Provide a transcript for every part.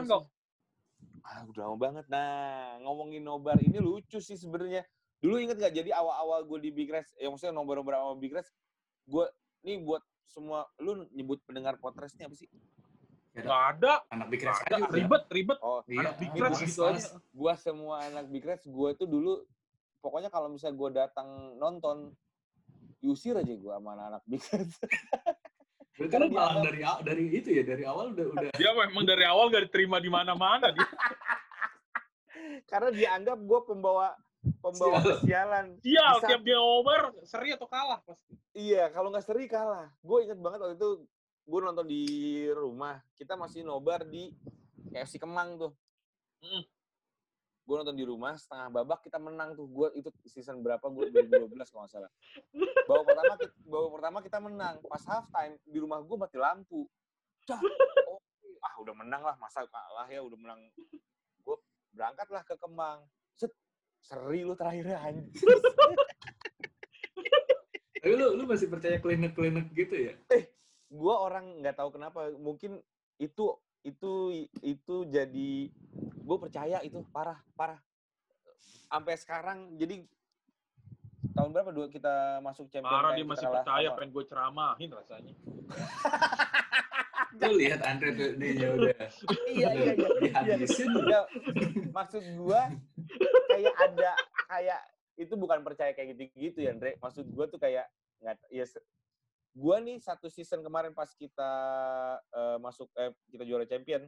kapan kok? Ah, udah lama banget. Nah, ngomongin nobar ini lucu sih sebenarnya. Dulu inget nggak? Jadi awal-awal gue di Big Rest, ya maksudnya nobar-nobar sama Big Rest, gue nih buat semua, lu nyebut pendengar podcast ini apa sih? Nggak ada. Anak Big Rest aja. Ribet, ribet. Oh, Iya, Anak Big Rest gitu aja. gua semua anak Big Rest, gue itu dulu, pokoknya kalau misalnya gue datang nonton, diusir aja gue sama anak-anak Big Rest. Berarti Karena lu malah dianggap- dari dari itu ya dari awal udah udah Dia memang dari awal gak diterima di mana-mana. dia. Karena dianggap gue pembawa pembawa Sial. kesialan. Sial, Bisa- tiap dia nobar, seri atau kalah pasti. Iya, kalau nggak seri kalah. Gue inget banget waktu itu gue nonton di rumah. Kita masih nobar di KFC Kemang tuh. Mm. Gue nonton di rumah, setengah babak kita menang tuh. Gue itu season berapa? Gue 2012 kalau nggak salah. Babak pertama, babak pertama kita menang. Pas half time di rumah gue mati lampu. Dah, oh, ah udah menang lah, masa kalah ya udah menang. Gue berangkatlah ke Kemang. Set, seri lu terakhirnya. Tapi lu lu masih percaya klinik-klinik gitu ya? gue orang nggak tahu kenapa mungkin itu itu itu jadi gue percaya itu parah parah. Sampai sekarang jadi tahun berapa dua kita masuk champion Parah dia masih kalah? percaya, sama- pengen gue ceramahin rasanya. Lu lihat Andre tuh dia udah iya iya iya. Iya dihabisin. Nggak, maksud gue kayak ada kayak itu bukan percaya kayak gitu-gitu ya Andre. Maksud gue tuh kayak nggak ya gue nih satu season kemarin pas kita eh, masuk eh, kita juara champion.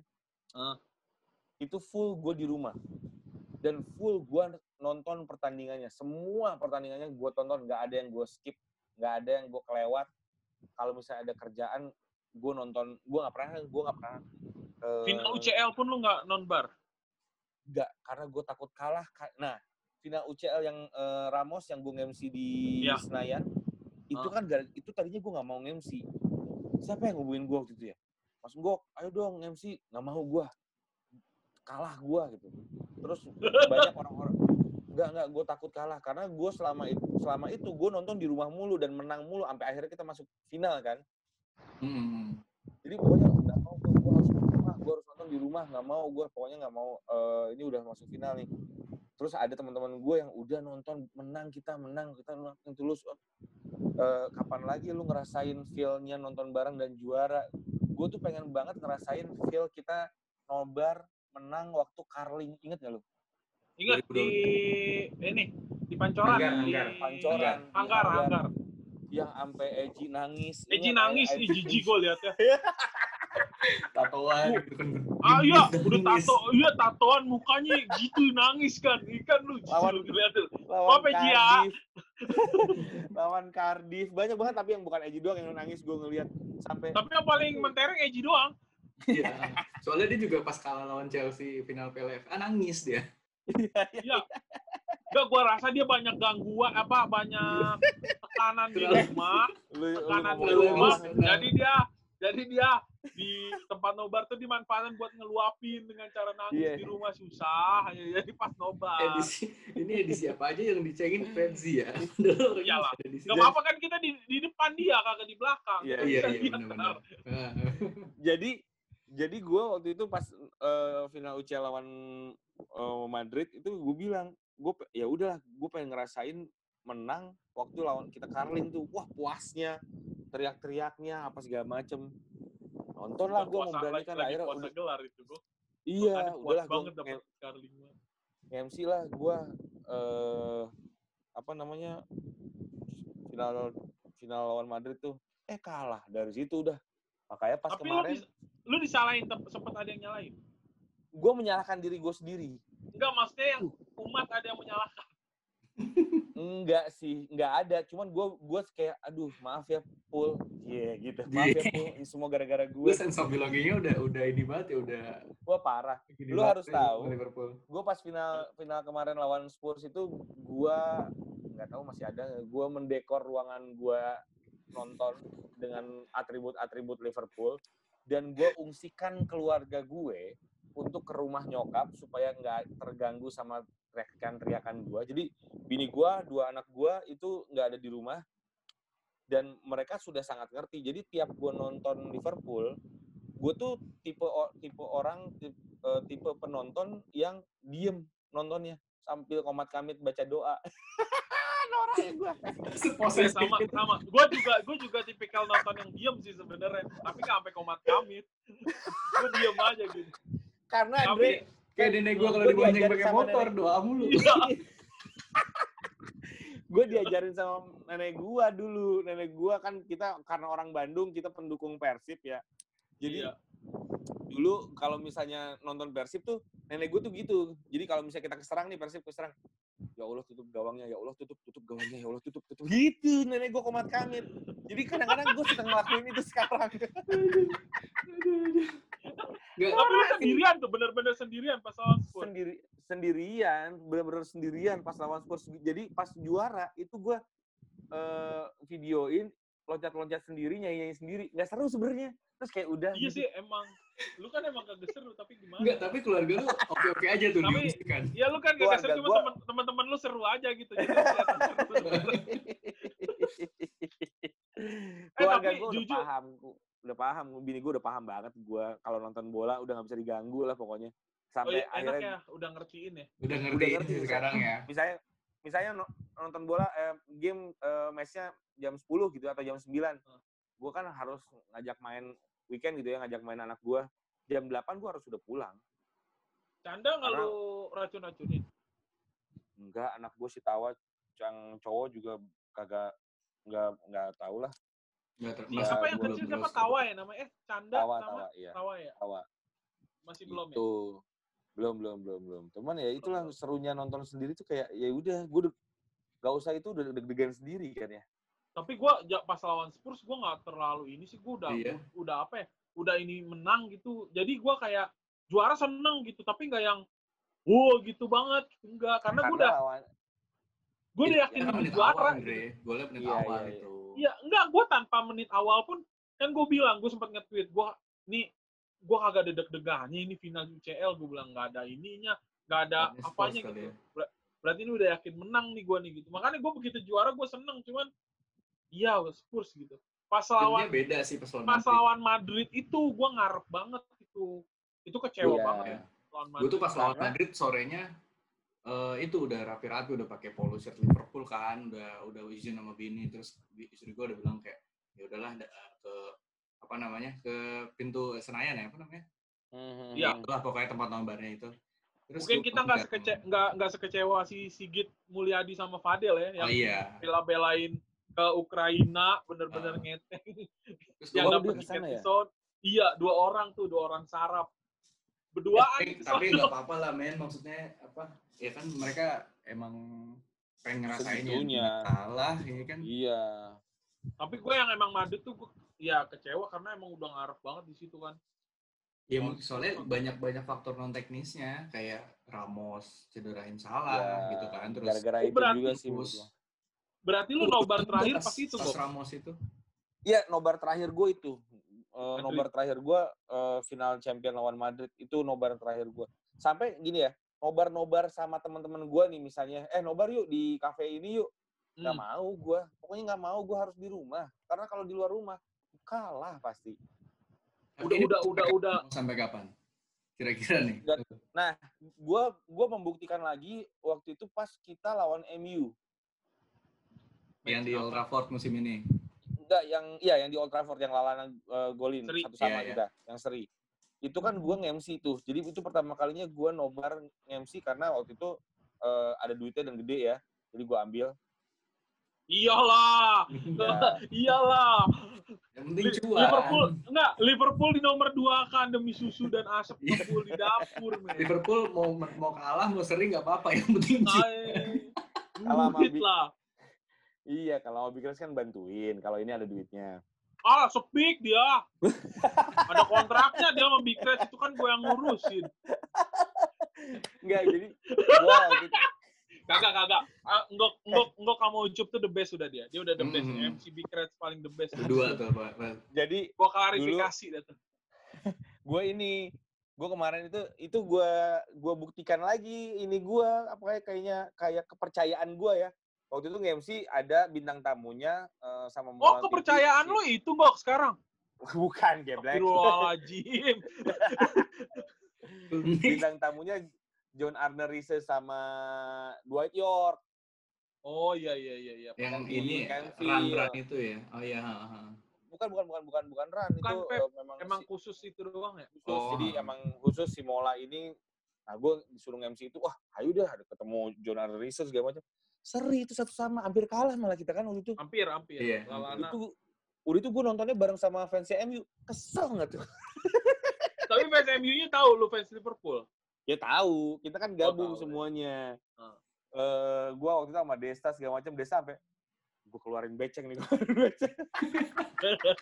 Itu full gue di rumah. Dan full gue nonton pertandingannya. Semua pertandingannya gue tonton. Nggak ada yang gue skip. Nggak ada yang gue kelewat. Kalau misalnya ada kerjaan gue nonton. Gue nggak pernah gue nggak pernah eh, Final UCL pun lu nggak non-bar. nggak karena gue takut kalah. Ka- nah final UCL yang eh, Ramos yang gue MC di Iya. Senayan itu Ah. kan itu tadinya gue nggak mau MC siapa yang ngubungin gue waktu itu ya? Mas Gok ayo dong MC nggak mau gue kalah gue gitu. Terus banyak orang-orang nggak nggak gue takut kalah. Karena gue selama itu selama itu gue nonton di rumah mulu dan menang mulu sampai akhirnya kita masuk final kan. Hmm. jadi pokoknya nggak mau gue, gue harus di rumah. Gue harus nonton di rumah nggak mau gue pokoknya nggak mau eh, ini udah masuk final nih. Terus ada teman-teman gue yang udah nonton menang kita menang kita makin tulus. Eh, kapan lagi lu ngerasain feel-nya nonton bareng dan juara? Gue tuh pengen banget ngerasain feel kita nobar menang waktu Carling inget gak lu Ingat di ini di Pancoran, Anggar, di Anggar. Pancoran di Anggar, Anggar. yang sampai Eji nangis Eji nangis, Eji- ih jijik gue liatnya. Tatoan gitu kan. Ah iya, udah tato, iya tatoan mukanya gitu nangis kan, ikan lu Lawan- lu lawan Apa, ya? Lawan Cardiff. Banyak banget tapi yang bukan Eji doang yang nangis gue ngelihat sampai Tapi yang paling mentereng Eji doang. Iya. Soalnya dia juga pas kalah lawan Chelsea final PLFA nangis dia. Iya. Enggak, gua rasa dia banyak gangguan apa banyak tekanan di rumah, tekanan di rumah. Jadi dia jadi dia di tempat nobar tuh dimanfaatin buat ngeluapin dengan cara nangis Iya. di rumah susah jadi pas nobar. Edisi ini edisi apa aja yang dicengin Frenzy ya. Padahal orangnya Iyalah. Gak apa-apa kan kita di, di depan dia kagak di belakang. Iya, Iya Bisa iya dia benar-benar. Ah. jadi jadi gue waktu itu pas eh, final UCL lawan eh, Madrid itu gue bilang gue ya udahlah gue pengen ngerasain menang waktu lawan kita Carling tuh. Wah puasnya teriak-teriaknya apa segala macem. Nonton lah gue memberanikan lagi akhirnya udah, gelar itu gua. iya udahlah gue. MC lah gue eh apa namanya final final lawan Madrid tuh. Eh kalah. Dari situ udah. Makanya pas Tapi kemarin dis- lu disalahin sempet ada yang nyalain. gue menyalahkan diri gue sendiri Enggak, maksudnya yang umat ada yang menyalahkan. enggak sih enggak ada cuman gue gue kayak aduh maaf ya Pul iya gitu maaf ya Pul ini semua gara-gara Lu gue sense of belonging-nya udah udah ini banget ya udah gue parah gini Lu harus tahu. Liverpool. gue pas final final kemarin lawan Spurs itu gue nggak tahu masih ada gue mendekor ruangan gue nonton dengan atribut-atribut Liverpool dan gue ungsikan keluarga gue untuk ke rumah nyokap supaya nggak terganggu sama teriakan-teriakan gue jadi bini gue dua anak gue itu nggak ada di rumah dan mereka sudah sangat ngerti. Jadi tiap gue nonton Liverpool gue tuh tipe tipe orang tipe, tipe penonton yang diem nontonnya. Sambil komat kamit baca doa. Gue. Sama sama gue juga gue juga tipikal nonton yang diem sih sebenarnya tapi nggak sampai komat kamit gue diem aja gitu Karena Tapi- Andre Kayak nenek gua kalau dibonceng pakai motor, nenek. doa mulu. Iya. gue diajarin sama nenek gua dulu. Nenek gua kan kita karena orang Bandung kita pendukung Persib ya. Jadi Iya. dulu kalau misalnya nonton Persib tuh nenek gue tuh gitu. Jadi kalau misalnya kita keserang nih Persib keserang, ya Allah tutup gawangnya, ya Allah tutup tutup gawangnya, ya Allah tutup tutup. Gitu nenek gue komat kamit. Jadi kadang-kadang gue suka ngelakuin itu sekarang. Nggak, tapi lu sendirian tuh bener-bener sendirian pas lawan Spurs Sendiri sendirian, bener-bener sendirian pas lawan Spurs. Jadi pas juara itu gue eh, videoin loncat-loncat sendiri, nyanyi-nyanyi sendiri. Nggak seru sebenarnya. Terus kayak udah. iya gitu. sih emang lu kan emang kagak seru tapi gimana Enggak, tapi keluarga lu oke-oke aja tuh Tapi- diungsikan. ya lu kan gak seru cuma gua- temen- temen-temen lu seru aja gitu jadi. Eh, keluarga tapi udah jujur- paham Ku- udah paham bini gue udah paham banget gue kalau nonton bola udah nggak bisa diganggu lah pokoknya oh sampai iya, enak akhirnya ya udah ngertiin ya Udah ngerti, Udah ngerti sih sekarang ya. misalnya misalnya no- nonton bola eh, game eh, matchnya jam 10 gitu atau jam 9 Hmm. gue kan harus ngajak main weekend gitu ya ngajak main anak gue jam 8 gue harus sudah pulang. Canda nggak lu racun-racunin? Enggak anak gue si tawa yang cowok juga kagak nggak nggak tahu lah. Nggak ter- Ya, siapa yang kecil? Terus. siapa tawa ya namanya? Eh canda tawa sama tawa iya. Tawa ya? Tawa. Masih belum ya? Itu. Belum belum belum belum. Cuman ya itulah serunya nonton sendiri tuh kayak ya udah gue gak usah itu udah deg-degan sendiri kan ya tapi gua ja- pas lawan Spurs gua nggak terlalu ini sih gua udah Iya. udah apa ya udah ini menang gitu jadi gua kayak juara seneng gitu tapi nggak yang wow gitu banget enggak karena gua udah lawan gua udah Itu yakin Ya juara awal, gitu. Golnya menit Iya, awal iya, iya. itu. Iya, enggak, gue tanpa menit awal pun kan gue bilang, gue sempat nge-tweet, gue nih gue kagak ada deg-degannya ini final UCL, gue bilang nggak ada ininya, nggak ada apanya gitu. ya. Ber- Berarti ini udah yakin menang nih gue nih gitu. Makanya gue begitu juara gue seneng, cuman iya Spurs gitu. Pas lawan beda sih pas lawan pas Madrid. lawan Madrid itu gue ngarep banget itu. Itu kecewa Iya. banget ya, lawan Gue tuh pas lawan Madrid sorenya eh, itu udah rapi-rapi udah pakai polo shirt Liverpool kan, udah udah izin sama bini terus istri gue udah bilang kayak ya udahlah da- ke apa namanya ke pintu Senayan ya apa namanya? Mhm. Iya. Lah pokoknya tempat nobarnya itu. Terus Mungkin kita nggak sekece nggak nggak sekecewa si Sigit Mulyadi sama Fadel ya, yang Oh iya. bela-belain ke Ukraina bener-bener Ah. ngeteng Terus yang dapat dia tiket ya? iya dua orang tuh dua orang sarap berduaan tapi, di tapi nggak apa-apa lah men maksudnya apa ya kan mereka emang pengen ngerasain Segitunya. kalah ini kan iya tapi gue yang emang Madrid tuh gue ya kecewa karena emang udah ngarep banget di situ kan ya mungkin soalnya banyak banyak faktor non teknisnya kayak Ramos cederain salah Ya, gitu kan terus gara-gara itu berarti juga sih terus-. Berarti lu nobar terakhir pas itu pas kok Ramos itu Iya, nobar terakhir gue itu. Eh, Madrid. nobar terakhir gue final champion lawan Madrid itu nobar terakhir gue. Sampai gini ya, nobar-nobar sama teman-teman gue nih misalnya, eh nobar yuk di cafe ini yuk. Nggak Hmm. mau gue, pokoknya nggak mau gue harus di rumah. Karena kalau di luar rumah kalah pasti. udah udah udah kapan? udah sampai kapan kira-kira nih Dan- Gue gua membuktikan lagi waktu itu pas kita lawan MU. Yang di Old Trafford musim ini Enggak, yang iya yang di Old Trafford yang Lalana eh, golin Seri. satu sama Iya, iya. kita, yang seri. Itu kan gue nge-MC tuh. Jadi itu pertama kalinya gue nobar nge-MC karena waktu itu eh, ada duitnya dan gede ya. Jadi gue ambil. iyalah Ya, iyalah yang penting cuan Liverpool enggak Liverpool di nomor dua kan demi susu dan asap Iya. kebul di dapur men Liverpool mau mau kalah mau seri nggak apa-apa yang penting cuan. Sama duit Bi- lah iya, kalau mau bikin kan bantuin. Kalau ini ada duitnya. ah sepik dia ada kontraknya dia sama Big Red itu kan gue yang ngurusin Enggak, jadi gue waktu itu, kagak kagak Ah, enggak enggak enggak kamu ucup tuh the best udah dia dia udah the best Hmm. MC Big Red paling the best berdua tuh Pak. Jadi gua klarifikasi dah tuh gue ini gue kemarin itu itu gue gue buktikan lagi ini gue apa kayak kayaknya kayak kepercayaan gue ya waktu itu nge-MC ada bintang tamunya eh, sama oh Moral TV, kepercayaan lu itu Gok sekarang Bukan, geblek. Astagfirullahaladzim. Bintang tamunya John Arne Rice sama Dwight York. Oh iya iya iya iya. yang ini Canfield. run-run itu ya. Oh iya, ha, ha. Bukan, bukan, bukan, bukan, bukan run. Bukan, itu Pep. eh, memang, Emang si- khusus itu doang ya? khusus. Oh. Jadi emang khusus si Mola ini, nah gue disuruh MC itu, wah ayo dah ada ketemu John Arne Rice segala macam. Seri itu satu sama, hampir kalah malah kita kan waktu itu. Hampir hampir. Iya, Lalana. Itu udah itu gue nontonnya bareng sama fansnya MU. Kesel nggak tuh? Tapi fans MU-nya tahu lu fans Liverpool. Ya tahu, kita kan gabung tahu, ya. semuanya. Ah. Eh, gua waktu itu sama Desta segala macam, Desta sampai gue keluarin beceng nih, keluarin beceng.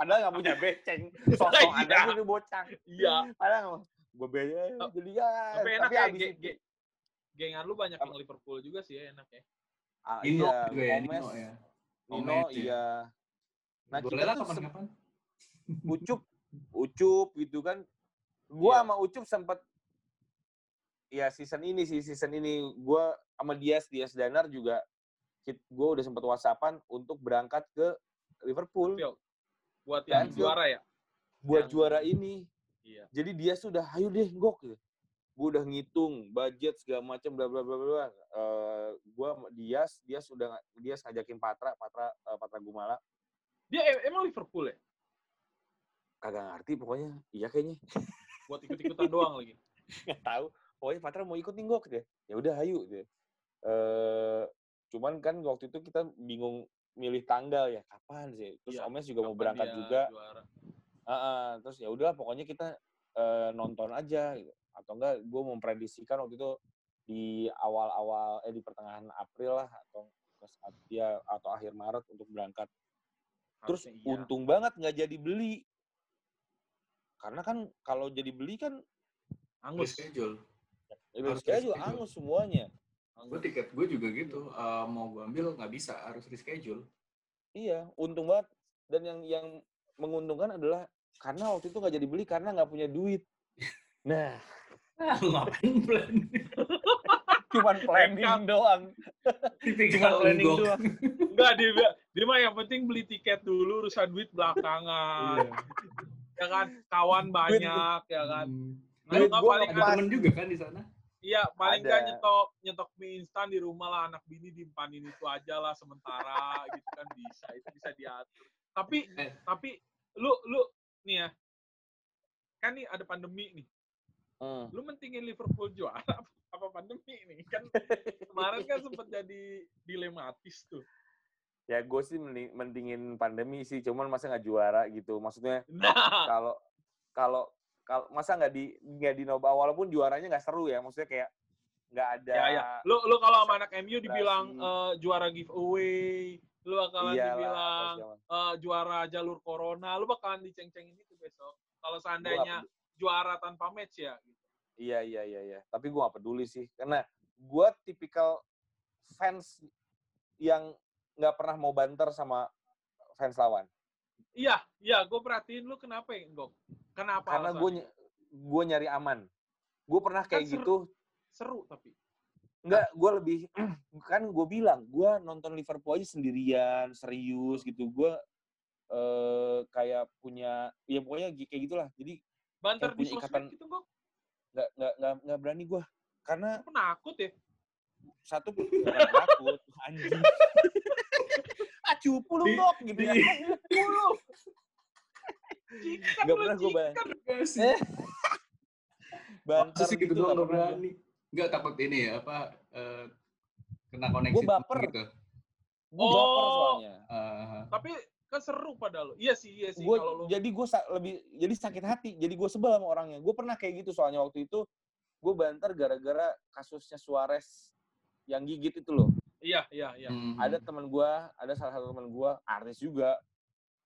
Padahal nggak punya beceng, sosok Iya. ada tuh bocah. Iya. Padahal gue beceng, Tapi- jadi ya. Tapi enak ya, abis ge- itu, ge- gengan lu banyak yang Liverpool juga sih ya, enak ya. ah, Nino iya, juga ya, Gomez, Nino ya. Gomez ya. iya. Nah, Boleh kita kapan-kapan. Ucup, Ucup gitu kan. Gua Iya. sama Ucup sempet ya season ini sih season ini gua sama Dias Dias Danar juga gue udah sempet whatsappan untuk berangkat ke Liverpool Anfield. Buat yang Anfield. juara ya? buat Yang- juara ini. Iya. Jadi dia sudah ayo deh gok gitu. Gue udah ngitung budget segala macam bla bla bla bla. bla. Eh, sama Dias, Dias udah Dias ngajakin Patra, Patra eh, Patra Gumala. Dia emang Liverpool ya? Kagak ngerti pokoknya. Iya kayaknya. Buat ikut-ikutan doang lagi. nggak tahu pokoknya Patra mau ikut nih gok deh ya udah ayo deh eh cuman kan waktu itu kita bingung milih tanggal ya kapan sih terus Iya, Omes juga mau berangkat juga juara? Ah, ah. terus ya udah pokoknya kita eh, nonton aja gitu. Atau enggak gue memprediksikan waktu itu di awal-awal eh di pertengahan April lah atau saat dia atau akhir Maret untuk berangkat terus Harusnya iya. untung banget nggak jadi beli karena kan kalau jadi beli kan Angus. Reschedule. Harus Harus juga reschedule. angus semuanya. Gue tiket gue juga gitu. eh, mau gue ambil nggak bisa, harus reschedule. Iya, untung banget. Dan yang yang menguntungkan adalah karena waktu itu nggak jadi beli karena nggak punya duit. Nah, Ah, ngapain plan? cuman planning doang. Tipikal planning unggok. doang. Enggak, dia, dia mah yang penting beli tiket dulu, urusan duit belakangan. Iya. ya kan, kawan banyak, ya kan. Hmm. Nah, Duit nggak gua paling temen juga kan di sana? Iya, paling nggak nyetok nyetok mie instan di rumah lah anak bini dimpanin itu aja lah sementara gitu kan bisa itu bisa diatur. Tapi Eh. tapi lu lu nih ya kan nih ada pandemi nih. Hmm. Lu mentingin Liverpool juara apa, pandemi nih? Kan kemarin kan sempat jadi dilematis tuh. Ya gue sih mending- mentingin pandemi sih, cuman masa nggak juara gitu. Maksudnya Nah, kalau kalau kalau masa nggak di nggak di noba walaupun juaranya nggak seru ya, maksudnya kayak nggak ada. ya ya. Lu lu kalau sama anak MU dibilang eh, juara giveaway, lu bakalan Iyalah, dibilang eh, juara jalur corona, lu bakalan diceng-cengin itu besok. Kalau seandainya juara tanpa match ya. Iya iya iya iya. Tapi gue gak peduli sih, karena gue tipikal fans yang nggak pernah mau banter sama fans lawan. Iya, iya, gue perhatiin lu kenapa ya, Gok? Kenapa? Karena gue gue nyari aman. Gue pernah kayak Kan seru. gitu. seru tapi. Enggak, gue lebih kan gue bilang, gue nonton Liverpool aja sendirian, serius gitu. Gue eh kayak punya, ya pokoknya kayak gitulah. Jadi Banter di sosmed ikatan- gitu, Gok. Nggak nggak nggak nggak berani gue, karena penakut ya? satu bukan takut, anjing. ah cupu lu Di- dok gitu ya. Cikat Nggak pernah gue cikat. Enggak sih. Eh, Banter Masa sih gitu gitu doang nggak nggak berani. Enggak takut ini ya, apa, eh, kena koneksi Gua baper. gitu. Gue baper Oh. soalnya. Eh, Tapi kan seru pada lu. Iya sih, iya sih. Gua, Kalau lu jadi gue lebih jadi sakit hati. Jadi gue sebel sama orangnya. Gue pernah kayak gitu soalnya waktu itu gue banter gara-gara kasusnya Suarez yang gigit itu loh. Iya, iya, iya. hmm. Ada teman gue, ada salah satu teman gue, artis juga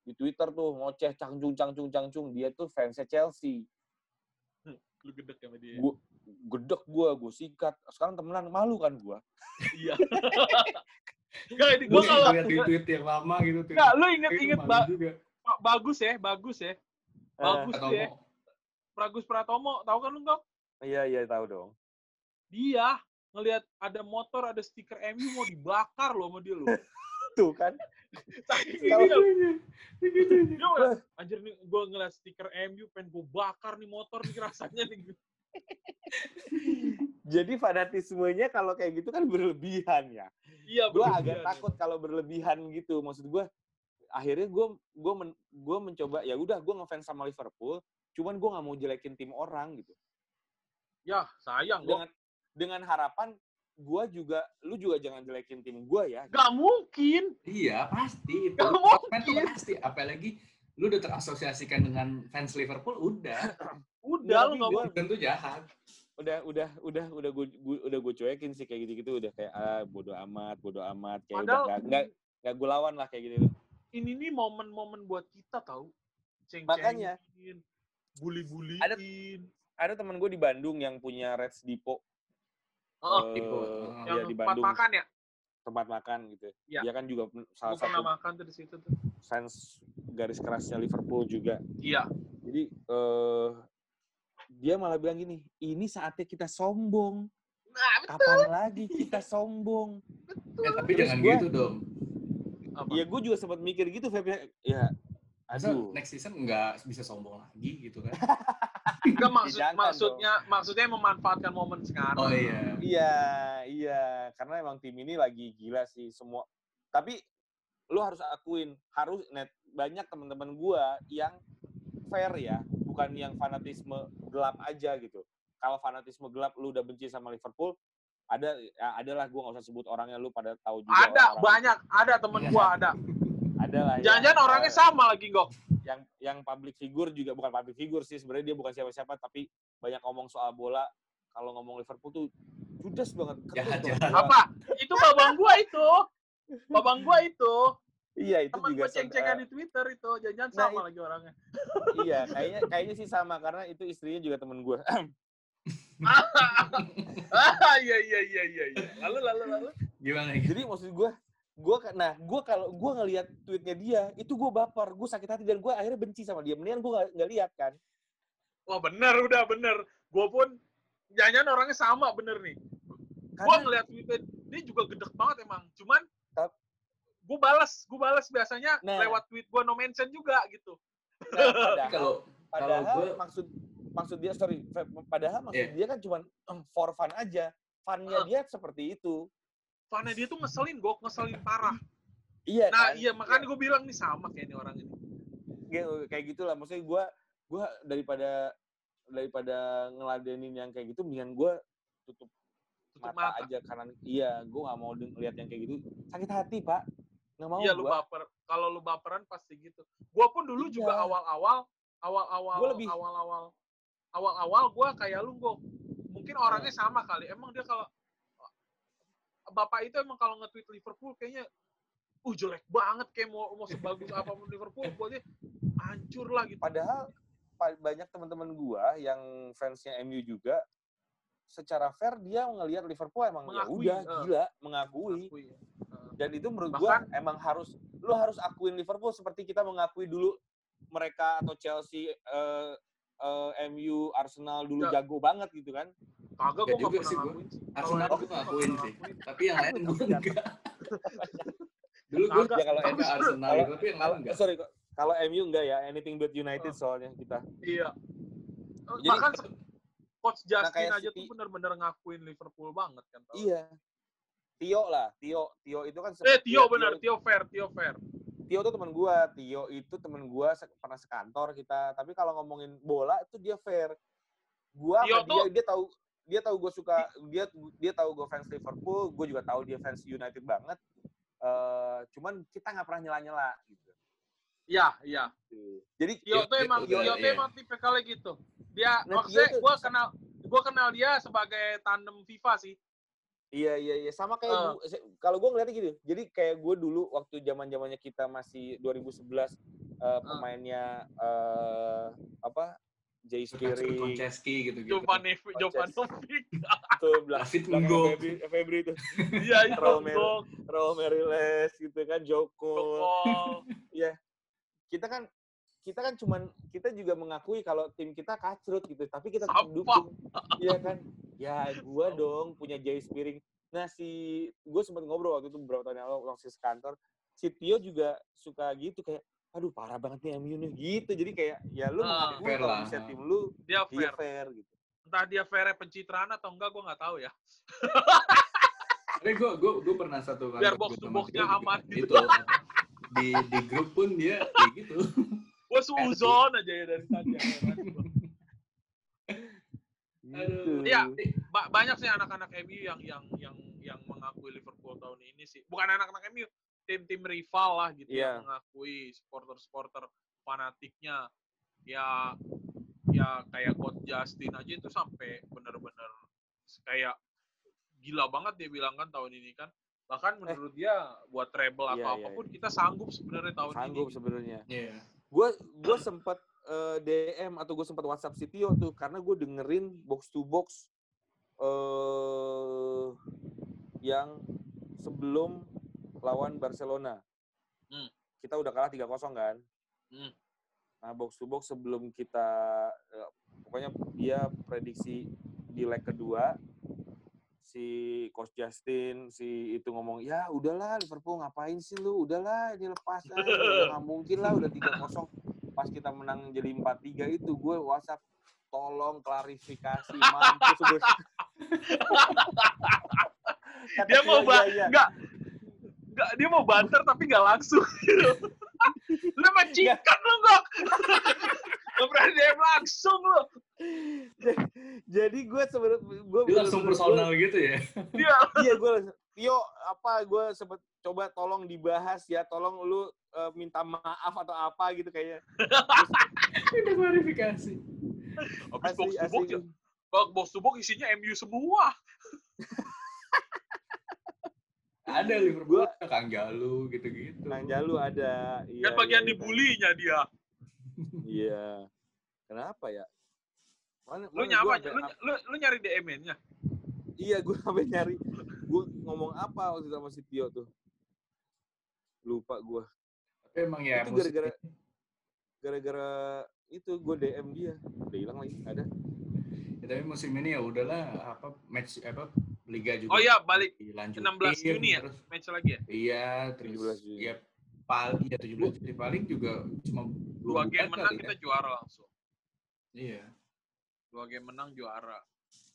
di Twitter tuh ngoceh cangcung cangcung cangcung. Dia tuh fansnya Chelsea. Lu gedek sama dia. Gue gedek gue, gue sikat. Sekarang temenan malu kan gue. Iya. Enggak, ini Gue gua kalau lihat di tweet yang lama gitu. tweet- Enggak, lu Itu inget-inget ba- bagus ya, bagus ya. Bagus Atau tuh ya. mau Bagus Pratomo, tahu kan lu, Gok? Iya iya tahu dong. Dia ngelihat ada motor, ada stiker MU mau dibakar loh sama dia loh. gitu kan. Saking ini. Gitu. Dia ngeliat, anjir nih gue ngeliat stiker MU pengen gue bakar nih motor nih rasanya nih. Jadi fanatismenya kalau kayak gitu kan berlebihan ya. Iya Gue agak iya, takut kalau berlebihan gitu. Maksud gue, akhirnya gue gue men, gue mencoba ya udah gue ngefans sama Liverpool, cuman gue nggak mau jelekin tim orang gitu. Ya sayang. Dengan dengan harapan gue juga, lu juga jangan jelekin tim gue ya. Gak mungkin. Iya, pasti itu. Gak mungkin. pasti. Apalagi lu udah terasosiasikan dengan fans Liverpool, udah. Udah tapi lu gak gua- mau. Tentu jahat. Udah udah udah udah gue udah gue cuekin sih kayak gitu-gitu udah kayak ah bodo amat bodo amat kayak Padahal udah nggak nggak gue lawan lah kayak gitu ini nih momen-momen buat kita tahu. Ceng Makanya. bully-bullyin. ada teman gue di Bandung yang punya Reds Depot Oh, eh, Depot. ya yang di tempat Bandung makan ya? tempat makan gitu Iya. dia kan juga salah pernah satu makan tuh di situ tuh. fans garis kerasnya Liverpool juga Iya. jadi eh dia malah bilang gini ini saatnya kita sombong Nah, kapan lagi kita sombong Eh, tapi Terus jangan gua- gitu dong. apa? ya gue juga sempat mikir gitu Feb ya. ya Masa aduh next season nggak bisa sombong lagi gitu kan? Enggak maksud Jangan maksudnya maksudnya memanfaatkan momen sekarang. Oh iya. Iya, iya, karena emang tim ini lagi gila sih semua. Tapi lu harus akuin, harus net banyak teman-teman gua yang fair ya, bukan yang fanatisme gelap aja gitu. Kalau fanatisme gelap lu udah benci sama Liverpool, ada ya adalah gua nggak usah sebut orangnya lu pada tahu juga. Ada orang-orang. banyak, ada temen Iya. gua ada. Ada lah. yang, Jangan-jangan orangnya eh, sama lagi, Gok. yang yang public figure juga bukan public figure sih sebenarnya dia bukan siapa-siapa tapi banyak ngomong soal bola kalau ngomong Liverpool tuh judes banget jahat. Apa? Itu babang gua itu. Babang gua itu. Iya itu Temen juga ceng-cengan eh, di Twitter itu. Jangan-jangan Nah, sama lagi orangnya. iya kayaknya kayaknya sih sama karena itu istrinya juga temen gue Ah, iya iya iya iya iya. Lalu lalu lalu. Gimana gitu? jadi maksud gue gue nah gue kalau gue ngelihat tweetnya dia itu gue baper gue sakit hati dan gue akhirnya benci sama dia mendingan gue nggak nggak lihat kan Wah, bener udah bener. Gua pun jangan-jangan orangnya sama bener nih. Gua karena ngeliat Twitter dia juga gedek banget emang. Cuman gue balas, gue balas biasanya Nah. lewat tweet gua no mention juga gitu. nah, padahal, kalau padahal kalau gua- maksud maksud dia sorry padahal maksud Iya. dia kan cuma for fun aja funnya Ah. dia seperti itu Fannya dia tuh ngeselin, gue ngeselin parah. iya Nah kan? iya makanya gue bilang nih sama kayak ini orang ini. Kayak- kayak gitulah maksudnya gue gue daripada daripada ngeladenin yang kayak gitu mendingan gue tutup Tutup mata, mata. aja karena iya gue nggak mau lihat yang kayak gitu sakit hati pak nggak mau Iya lu gua. baper. Kalau lu baperan pasti gitu. Gue pun dulu juga Iya. awal-awal, awal-awal, Gua lebih- awal-awal, awal-awal gue kayak lu gue. Mungkin orangnya sama kali. Emang dia kalau bapak itu emang kalau nge-tweet Liverpool kayaknya uh jelek banget kayak mau mau sebagus apa pun Liverpool buat dia hancur lah gitu. padahal pa- banyak teman-teman gua yang fansnya MU juga secara fair dia ngelihat Liverpool emang ya Mengakui, udah eh. gila mengakui Akui ya. Dan itu menurut gua emang harus lu harus akuin Liverpool seperti kita mengakui dulu mereka atau Chelsea eh, eh, MU Arsenal dulu Ya. jago banget gitu kan Kagak gue pernah sih gua. ngakuin sih. Kalau Arsenal gue ngakuin nggak sih. Tapi yang lain gue enggak. Dulu gue. Ya, kalau MU- Arsenal kalau- tapi yang lain enggak. sorry kok kalau MU enggak ya anything but United Oh. soalnya kita Iya. Jadi- Bahkan Coach Justin kayak aja City- tuh bener-bener ngakuin Liverpool banget kan. tau. iya Tio lah Tio Tio itu kan Eh Tio bener, Tio fair, Tio fair. Tio tuh teman gua, Tio itu teman gua se- pernah sekantor kita. Tapi kalau ngomongin bola itu dia fair. Gua Tio sama dia tuh- dia tahu dia tahu gue suka dia dia tahu gue fans Liverpool, gue juga tahu dia fans United banget. Eh cuman kita nggak pernah nyela-nyela gitu. Iya, iya. Jadi Tio tuh Tio emang juga, Tio tuh iya. emang tipe kali gitu. Dia Nah, maksudnya tuh- gue kenal gue kenal dia sebagai tandem FIFA sih. Iya iya iya sama kayak Eh. gua- se- kalau gue ngeliatnya gitu. Jadi kayak gue dulu waktu zaman zamannya kita masih 2011 eh, pemainnya eh, apa Jay Spearing Konceski gitu-gitu. Jovanovic, Jovanovic. tuh belakang David belakang Nggo. Febri, itu Iya itu Romero. Gok, Raul Meriles gitu kan Joko Joko. kita kan kita kan cuman kita juga mengakui kalau tim kita kacrut gitu tapi kita Sampah. dukung iya kan ya gua dong punya Jay Spiring nah si gue sempat ngobrol waktu itu beberapa tahun yang lalu waktu si sekantor si Tio juga suka gitu kayak aduh parah banget nih MU nih gitu jadi kayak ya lu mengakui fair kalau lah. misalnya tim lu Dia dia fair. fair gitu Entah dia fair pencitraan atau enggak, gue nggak tahu ya. Tapi gue gue gue pernah satu kali Biar waktu box to box-nya aman gitu. Itu di di grup pun dia kayak gitu. Gue suzon aja ya dari tadi. Aduh. Gitu. Iya, ba- banyak sih anak-anak MU yang yang yang yang mengakui Liverpool tahun ini sih. Bukan anak-anak MU, tim-tim rival lah gitu Iya. yang mengakui supporter-supporter fanatiknya. Ya ya kayak coach Justin aja itu sampai bener-bener kayak gila banget dia bilang kan tahun ini kan. Bahkan menurut dia buat treble Eh. Iya, atau iya, apa pun kita sanggup sebenarnya tahun sanggup ini. sebenarnya Iya. gue gue sempat eh, DM atau gue sempat WhatsApp si Tio tuh karena gue dengerin box to box eh yang sebelum lawan Barcelona. Hmm. Kita udah kalah 3-0 kan? Hmm. Nah, box to box sebelum kita eh, pokoknya dia prediksi di leg kedua si coach Justin si itu ngomong ya udahlah Liverpool ngapain sih lu udahlah ini lepas aja nggak mungkin lah udah 3-0 pas kita menang jadi 4-3 itu gue WhatsApp tolong klarifikasi mampus gue Dia mau Tio, ba- "Iya, iya." Enggak. Enggak, dia mau banter tapi nggak langsung. lu majikan lu, Gok. Lu berani DM langsung lu. jadi gue sebenarnya gue Dia langsung personal gitu ya. Dia iya gue Tio apa gue sempet coba tolong dibahas ya tolong lu eh, minta maaf atau apa gitu kayaknya Udah klarifikasi. habis box to box ya. Box to box isinya MU semua. Ada Liverpool, ada Kang Jalu gitu-gitu. Kang Jalu ada iya, Kan bagian iya, iya. dibulinya dia. iya kenapa ya Mana- Lu nyapa, gua lu, lu, lu nyari DM-nya. iya gue sampai nyari gue ngomong apa waktu itu sama si Tio tuh lupa gue Tapi emang ya Itu gara-gara gara-gara itu gue DM dia udah hilang lagi ada ya, tapi musim ini ya udahlah apa match apa liga juga Oh iya, balik dilanjutin 16 Juni ya? terus match lagi ya. iya terus 17 Juni. ya paling ya 17 Juni paling juga cuma Dua game menang kali kita ya. juara langsung. iya Dua game menang juara.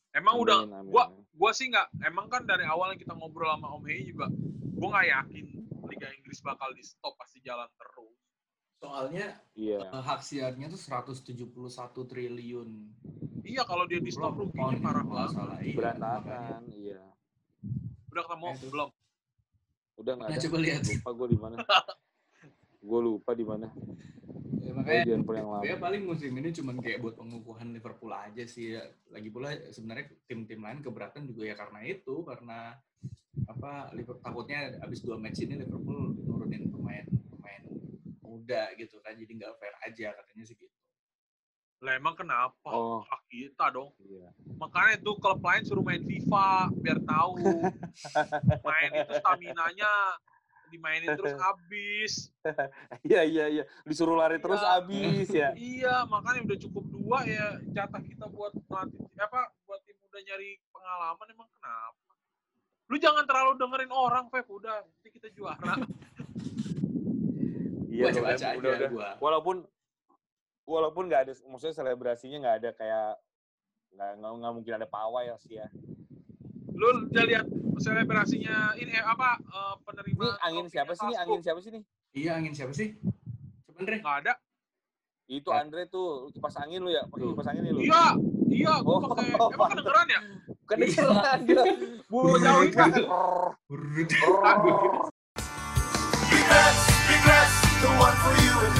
Emang udah Amin, amin, gua amin. gua sih nggak emang kan dari awal kita ngobrol sama Om Hei juga gua nggak yakin Liga Inggris bakal di stop pasti jalan terus. soalnya iya eh, hak siarnya tuh 171 triliun Iya kalau dia di stop ruginya pound parah banget. Iya, berantakan iya Udah ketemu Nah, itu. belum? udah nggak Nah, ada coba lihat lupa gue di mana gue lupa di mana ya, makanya di handphone yang lama ya paling musim ini cuman kayak buat pengukuhan Liverpool aja sih ya. lagi pula sebenarnya tim-tim lain keberatan juga ya karena itu karena apa Liverpool takutnya abis dua match ini Liverpool nurunin pemain pemain muda gitu kan jadi nggak fair aja katanya sih gitu Lah emang kenapa? Oh. Hak kita dong. iya Makanya tuh klub lain suruh main FIFA biar tahu. main itu stamina-nya dimainin terus habis. iya iya iya disuruh lari terus Iya. abis ya Iya, makanya udah cukup dua ya jatah kita buat pelatih apa buat tim udah nyari pengalaman emang kenapa? Lu jangan terlalu dengerin orang, Feb. Udah, nanti kita juara. iya baca baca udah, aja udah, udah. gua walaupun walaupun nggak ada maksudnya selebrasinya nggak ada kayak nggak nggak nggak mungkin ada pawai ya sih ya Lu udah lihat selebrasinya ini eh, apa eh, penerima ini angin siapa sih Salzburg? angin siapa sih nih? Iya angin siapa sih? Coba Andre. Nggak ada. itu. Andre tuh kipas angin lu ya? Pakai kipas angin lu? Iya, iya, gua Oh, pakai oh, emang kedengeran ya? kedengeran. Gila. Bulu Gua jauhin banget. Regrets, regrets, the one for you. and